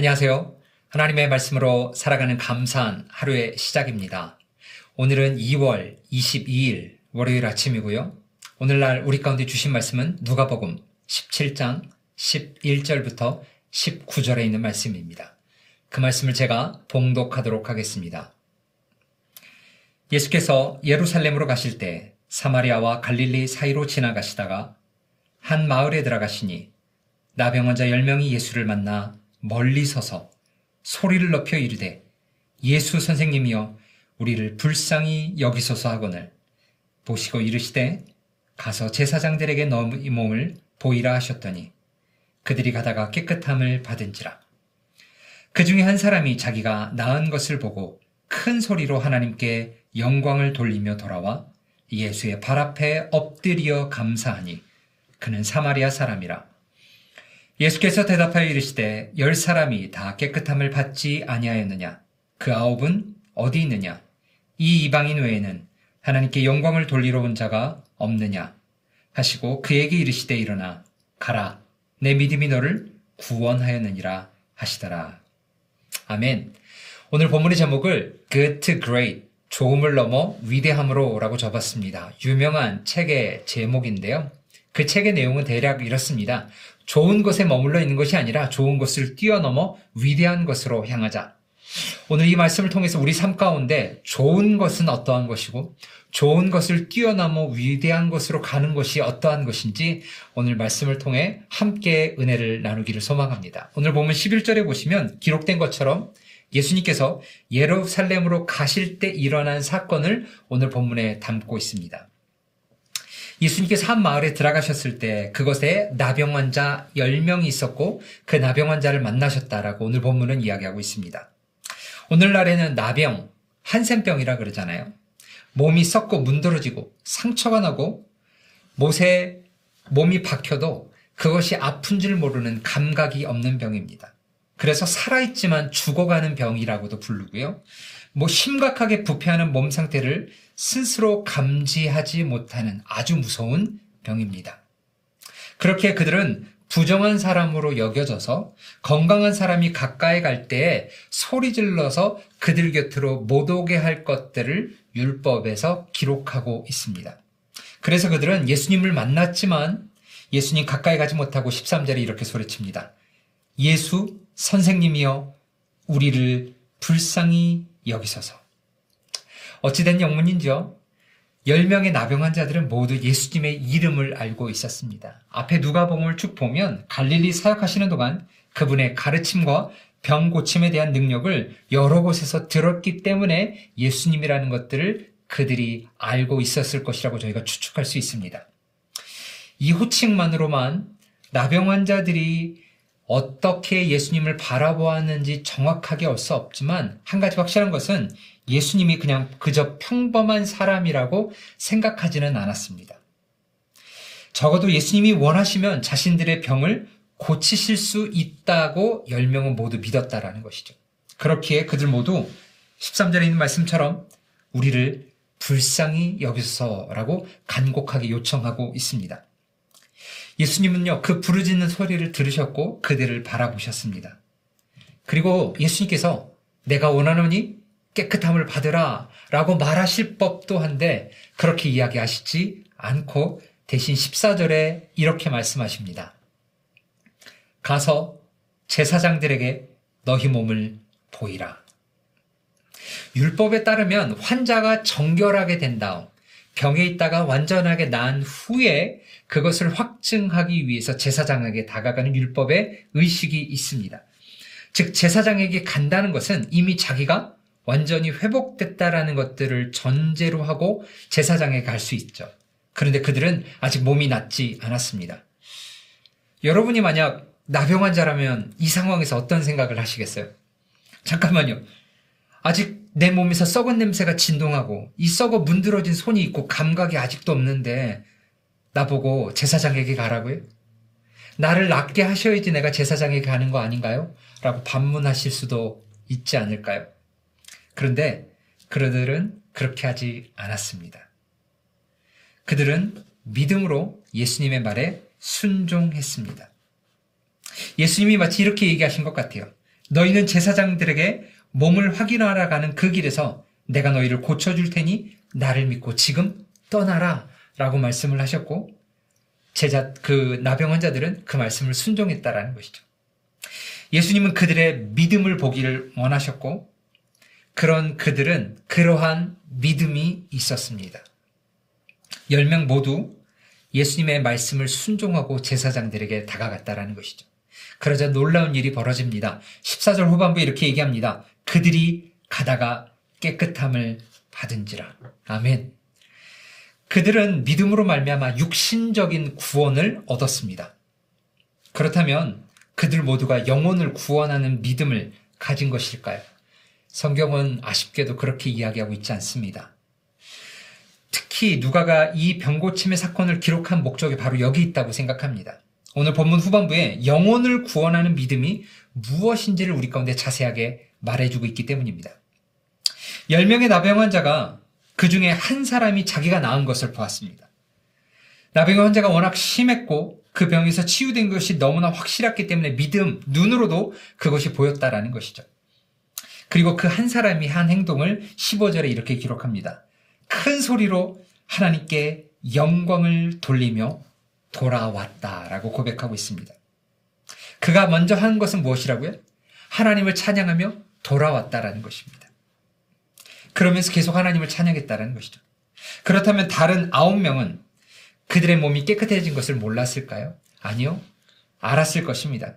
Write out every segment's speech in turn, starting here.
안녕하세요. 하나님의 말씀으로 살아가는 감사한 하루의 시작입니다. 오늘은 2월 22일 월요일 아침이고요. 오늘날 우리 가운데 주신 말씀은 누가복음 17장 11절부터 19절에 있는 말씀입니다. 그 말씀을 제가 봉독하도록 하겠습니다. 예수께서 예루살렘으로 가실 때 사마리아와 갈릴리 사이로 지나가시다가 한 마을에 들어가시니 나병 환자 10명이 예수를 만나 멀리 서서 소리를 높여 이르되 예수 선생님이여 우리를 불쌍히 여기소서 하거늘. 보시고 이르시되 가서 제사장들에게 너희 몸을 보이라 하셨더니 그들이 가다가 깨끗함을 받은지라. 그 중에 한 사람이 자기가 나은 것을 보고 큰 소리로 하나님께 영광을 돌리며 돌아와 예수의 발 앞에 엎드려 감사하니 그는 사마리아 사람이라 예수께서 대답하여 이르시되 열 사람이 다 깨끗함을 받지 아니하였느냐? 그 아홉은 어디 있느냐? 이 이방인 외에는 하나님께 영광을 돌리러 온 자가 없느냐? 하시고 그에게 이르시되 일어나 가라 내 믿음이 너를 구원하였느니라 하시더라. 아멘. 오늘 본문의 제목을 Good to Great 좋음을 넘어 위대함으로라고 적었습니다. 유명한 책의 제목인데요. 그 책의 내용은 대략 이렇습니다. 좋은 것에 머물러 있는 것이 아니라 좋은 것을 뛰어넘어 위대한 것으로 향하자. 오늘 이 말씀을 통해서 우리 삶 가운데 좋은 것은 어떠한 것이고 좋은 것을 뛰어넘어 위대한 것으로 가는 것이 어떠한 것인지 오늘 말씀을 통해 함께 은혜를 나누기를 소망합니다. 오늘 보면 11절에 보시면 기록된 것처럼 예수님께서 예루살렘으로 가실 때 일어난 사건을 오늘 본문에 담고 있습니다. 예수님께서 한 마을에 들어가셨을 때 그것에 나병 환자 10명이 있었고 그 나병 환자를 만나셨다라고 오늘 본문은 이야기하고 있습니다. 오늘날에는 나병, 한센병이라 그러잖아요. 몸이 썩고 문드러지고 상처가 나고 못에 몸이 박혀도 그것이 아픈 줄 모르는 감각이 없는 병입니다. 그래서 살아있지만 죽어가는 병이라고도 부르고요. 뭐 심각하게 부패하는 몸 상태를 스스로 감지하지 못하는 아주 무서운 병입니다. 그렇게 그들은 부정한 사람으로 여겨져서 건강한 사람이 가까이 갈 때에 소리 질러서 그들 곁으로 못 오게 할 것들을 율법에서 기록하고 있습니다. 그래서 그들은 예수님을 만났지만 예수님 가까이 가지 못하고 13절에 이렇게 소리칩니다. 예수 선생님이여 우리를 불쌍히 여기소서. 어찌된 영문인지요? 10명의 나병 환자들은 모두 예수님의 이름을 알고 있었습니다. 앞에 누가복음을 쭉 보면 갈릴리 사역하시는 동안 그분의 가르침과 병 고침에 대한 능력을 여러 곳에서 들었기 때문에 예수님이라는 것들을 그들이 알고 있었을 것이라고 저희가 추측할 수 있습니다. 이 호칭만으로만 나병 환자들이 어떻게 예수님을 바라보았는지 정확하게 알 수 없지만 한 가지 확실한 것은 예수님이 그냥 그저 평범한 사람이라고 생각하지는 않았습니다. 적어도 예수님이 원하시면 자신들의 병을 고치실 수 있다고 10명은 모두 믿었다라는 것이죠. 그렇기에 그들 모두 13절에 있는 말씀처럼 우리를 불쌍히 여기소서라고 간곡하게 요청하고 있습니다. 예수님은요, 그 부르짖는 소리를 들으셨고 그들을 바라보셨습니다. 그리고 예수님께서 내가 원하노니 깨끗함을 받으라 라고 말하실 법도 한데 그렇게 이야기하시지 않고 대신 14절에 이렇게 말씀하십니다. 가서 제사장들에게 너희 몸을 보이라. 율법에 따르면 환자가 정결하게 된 다음 병에 있다가 완전하게 난 후에 그것을 확증하기 위해서 제사장에게 다가가는 율법의 의식이 있습니다. 즉 제사장에게 간다는 것은 이미 자기가 완전히 회복됐다라는 것들을 전제로 하고 제사장에 갈 수 있죠. 그런데 그들은 아직 몸이 낫지 않았습니다. 여러분이 만약 나병 환자라면 이 상황에서 어떤 생각을 하시겠어요? 잠깐만요. 아직 내 몸에서 썩은 냄새가 진동하고 이 썩어 문드러진 손이 있고 감각이 아직도 없는데 나보고 제사장에게 가라고요? 나를 낫게 하셔야지 내가 제사장에게 가는 거 아닌가요? 라고 반문하실 수도 있지 않을까요? 그런데 그들은 그렇게 하지 않았습니다. 그들은 믿음으로 예수님의 말에 순종했습니다. 예수님이 마치 이렇게 얘기하신 것 같아요. 너희는 제사장들에게 몸을 확인하러 가는 그 길에서 내가 너희를 고쳐줄 테니 나를 믿고 지금 떠나라 라고 말씀을 하셨고 제자 그 나병 환자들은 그 말씀을 순종했다라는 것이죠. 예수님은 그들의 믿음을 보기를 원하셨고 그런 그들은 그러한 믿음이 있었습니다. 10명 모두 예수님의 말씀을 순종하고 제사장들에게 다가갔다라는 것이죠. 그러자 놀라운 일이 벌어집니다. 14절 후반부에 이렇게 얘기합니다. 그들이 가다가 깨끗함을 받은지라. 아멘. 그들은 믿음으로 말미암아 육신적인 구원을 얻었습니다. 그렇다면 그들 모두가 영혼을 구원하는 믿음을 가진 것일까요? 성경은 아쉽게도 그렇게 이야기하고 있지 않습니다. 특히 누가가 이 병고침의 사건을 기록한 목적이 바로 여기 있다고 생각합니다. 오늘 본문 후반부에 영혼을 구원하는 믿음이 무엇인지를 우리 가운데 자세하게 말해주고 있기 때문입니다. 10명의 나병 환자가 그 중에 한 사람이 자기가 나은 것을 보았습니다. 나병 환자가 워낙 심했고 그 병에서 치유된 것이 너무나 확실했기 때문에 믿음, 눈으로도 그것이 보였다라는 것이죠. 그리고 그 한 사람이 한 행동을 15절에 이렇게 기록합니다. 큰 소리로 하나님께 영광을 돌리며 돌아왔다라고 고백하고 있습니다. 그가 먼저 한 것은 무엇이라고요? 하나님을 찬양하며 돌아왔다라는 것입니다. 그러면서 계속 하나님을 찬양했다라는 것이죠. 그렇다면 다른 아홉 명은 그들의 몸이 깨끗해진 것을 몰랐을까요? 아니요. 알았을 것입니다.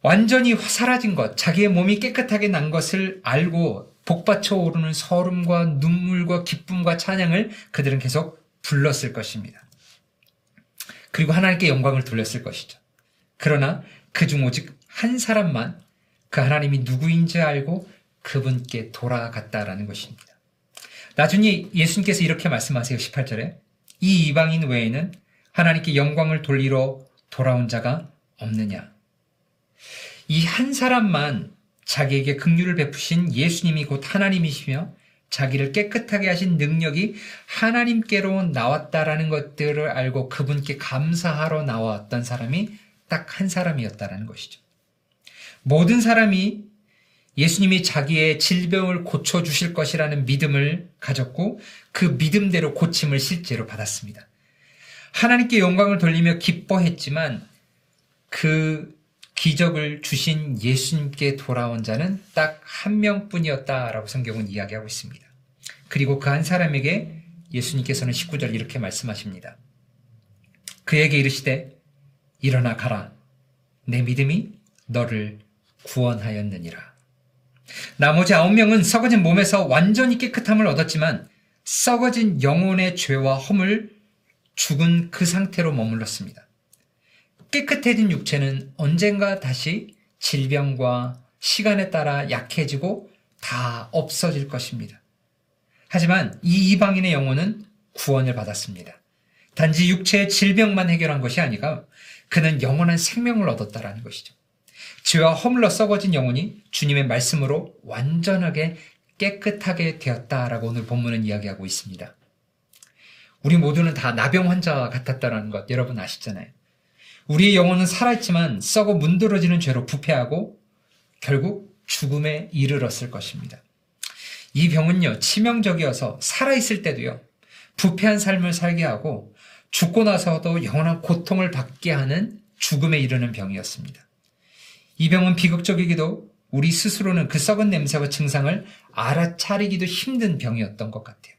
완전히 사라진 것, 자기의 몸이 깨끗하게 난 것을 알고 복받쳐 오르는 서름과 눈물과 기쁨과 찬양을 그들은 계속 불렀을 것입니다. 그리고 하나님께 영광을 돌렸을 것이죠. 그러나 그중 오직 한 사람만 그 하나님이 누구인지 알고 그분께 돌아갔다라는 것입니다. 나중에 예수님께서 이렇게 말씀하세요. 18절에. 이 이방인 외에는 하나님께 영광을 돌리러 돌아온 자가 없느냐. 이 한 사람만 자기에게 긍휼을 베푸신 예수님이 곧 하나님이시며 자기를 깨끗하게 하신 능력이 하나님께로 나왔다라는 것들을 알고 그분께 감사하러 나왔던 사람이 딱 한 사람이었다라는 것이죠. 모든 사람이 예수님이 자기의 질병을 고쳐주실 것이라는 믿음을 가졌고 그 믿음대로 고침을 실제로 받았습니다. 하나님께 영광을 돌리며 기뻐했지만 그 기적을 주신 예수님께 돌아온 자는 딱 한 명뿐이었다라고 성경은 이야기하고 있습니다. 그리고 그 한 사람에게 예수님께서는 19절 이렇게 말씀하십니다. 그에게 이르시되 일어나 가라. 내 믿음이 너를 구원하였느니라. 나머지 아홉 명은 썩어진 몸에서 완전히 깨끗함을 얻었지만 썩어진 영혼의 죄와 허물 죽은 그 상태로 머물렀습니다. 깨끗해진 육체는 언젠가 다시 질병과 시간에 따라 약해지고 다 없어질 것입니다. 하지만 이 이방인의 영혼은 구원을 받았습니다. 단지 육체의 질병만 해결한 것이 아니라 그는 영원한 생명을 얻었다라는 것이죠. 죄와 허물러 썩어진 영혼이 주님의 말씀으로 완전하게 깨끗하게 되었다라고 오늘 본문은 이야기하고 있습니다. 우리 모두는 다 나병 환자 같았다라는 것 여러분 아시잖아요. 우리의 영혼은 살아있지만 썩어 문드러지는 죄로 부패하고 결국 죽음에 이르렀을 것입니다. 이 병은요, 치명적이어서 살아있을 때도요, 부패한 삶을 살게 하고 죽고 나서도 영원한 고통을 받게 하는 죽음에 이르는 병이었습니다. 이 병은 비극적이기도 우리 스스로는 그 썩은 냄새와 증상을 알아차리기도 힘든 병이었던 것 같아요.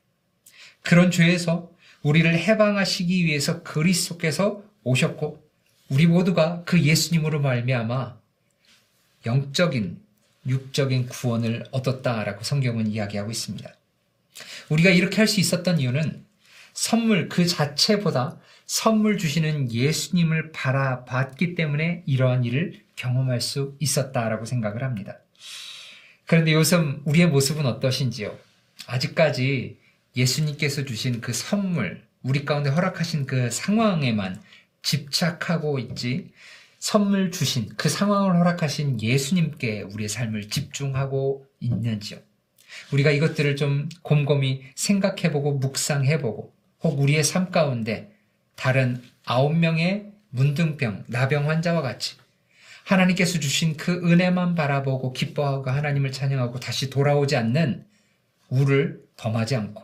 그런 죄에서 우리를 해방하시기 위해서 그리스도께서 오셨고 우리 모두가 그 예수님으로 말미암아 영적인 육적인 구원을 얻었다라고 성경은 이야기하고 있습니다. 우리가 이렇게 할 수 있었던 이유는 선물 그 자체보다 선물 주시는 예수님을 바라봤기 때문에 이러한 일을 경험할 수 있었다라고 생각을 합니다. 그런데 요즘 우리의 모습은 어떠신지요? 아직까지 예수님께서 주신 그 선물, 우리 가운데 허락하신 그 상황에만 집착하고 있지, 선물 주신 그 상황을 허락하신 예수님께 우리의 삶을 집중하고 있는지요? 우리가 이것들을 좀 곰곰이 생각해보고 묵상해보고 혹 우리의 삶 가운데 다른 아홉 명의 문둥병, 나병 환자와 같이 하나님께서 주신 그 은혜만 바라보고 기뻐하고 하나님을 찬양하고 다시 돌아오지 않는 우를 범하지 않고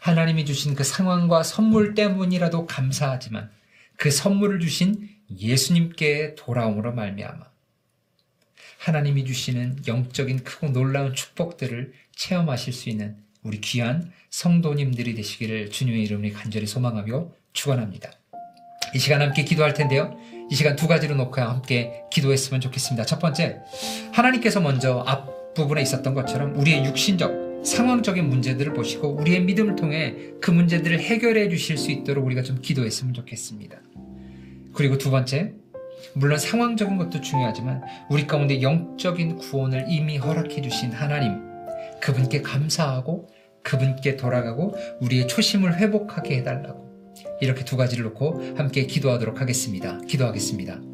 하나님이 주신 그 상황과 선물 때문이라도 감사하지만 그 선물을 주신 예수님께 돌아옴으로 말미암아 하나님이 주시는 영적인 크고 놀라운 축복들을 체험하실 수 있는 우리 귀한 성도님들이 되시기를 주님의 이름으로 간절히 소망하며 축원합니다. 이 시간 함께 기도할 텐데요. 이 시간 두 가지로 놓고 함께 기도했으면 좋겠습니다. 첫 번째, 하나님께서 먼저 앞부분에 있었던 것처럼 우리의 육신적, 상황적인 문제들을 보시고 우리의 믿음을 통해 그 문제들을 해결해 주실 수 있도록 우리가 좀 기도했으면 좋겠습니다. 그리고 두 번째, 물론 상황적인 것도 중요하지만 우리 가운데 영적인 구원을 이미 허락해 주신 하나님, 그분께 감사하고 그분께 돌아가고 우리의 초심을 회복하게 해달라고 이렇게 두 가지를 놓고 함께 기도하도록 하겠습니다. 기도하겠습니다.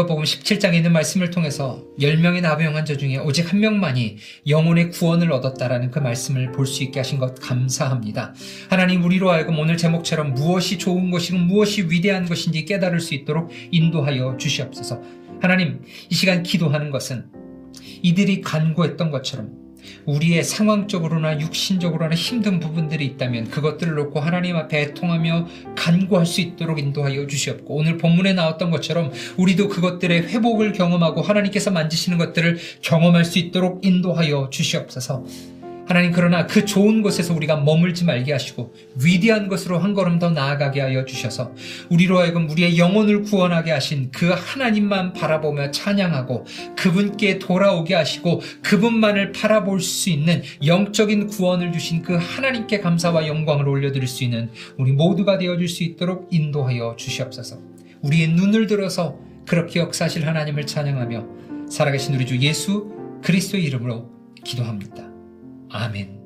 누가복음 17장에 있는 말씀을 통해서 10명의 나병 환자 중에 오직 한 명만이 영혼의 구원을 얻었다라는 그 말씀을 볼 수 있게 하신 것 감사합니다. 하나님 우리로 하여금 오늘 제목처럼 무엇이 좋은 것이고 무엇이 위대한 것인지 깨달을 수 있도록 인도하여 주시옵소서. 하나님 이 시간 기도하는 것은 이들이 간구했던 것처럼 우리의 상황적으로나 육신적으로나 힘든 부분들이 있다면 그것들을 놓고 하나님 앞에 애통하며 간구할 수 있도록 인도하여 주시옵고 오늘 본문에 나왔던 것처럼 우리도 그것들의 회복을 경험하고 하나님께서 만지시는 것들을 경험할 수 있도록 인도하여 주시옵소서. 하나님 그러나 그 좋은 곳에서 우리가 머물지 말게 하시고 위대한 것으로 한 걸음 더 나아가게 하여 주셔서 우리로 하여금 우리의 영혼을 구원하게 하신 그 하나님만 바라보며 찬양하고 그분께 돌아오게 하시고 그분만을 바라볼 수 있는 영적인 구원을 주신 그 하나님께 감사와 영광을 올려드릴 수 있는 우리 모두가 되어줄 수 있도록 인도하여 주시옵소서 우리의 눈을 들어서 그렇게 역사하실 하나님을 찬양하며 살아계신 우리 주 예수 그리스도의 이름으로 기도합니다. 아멘.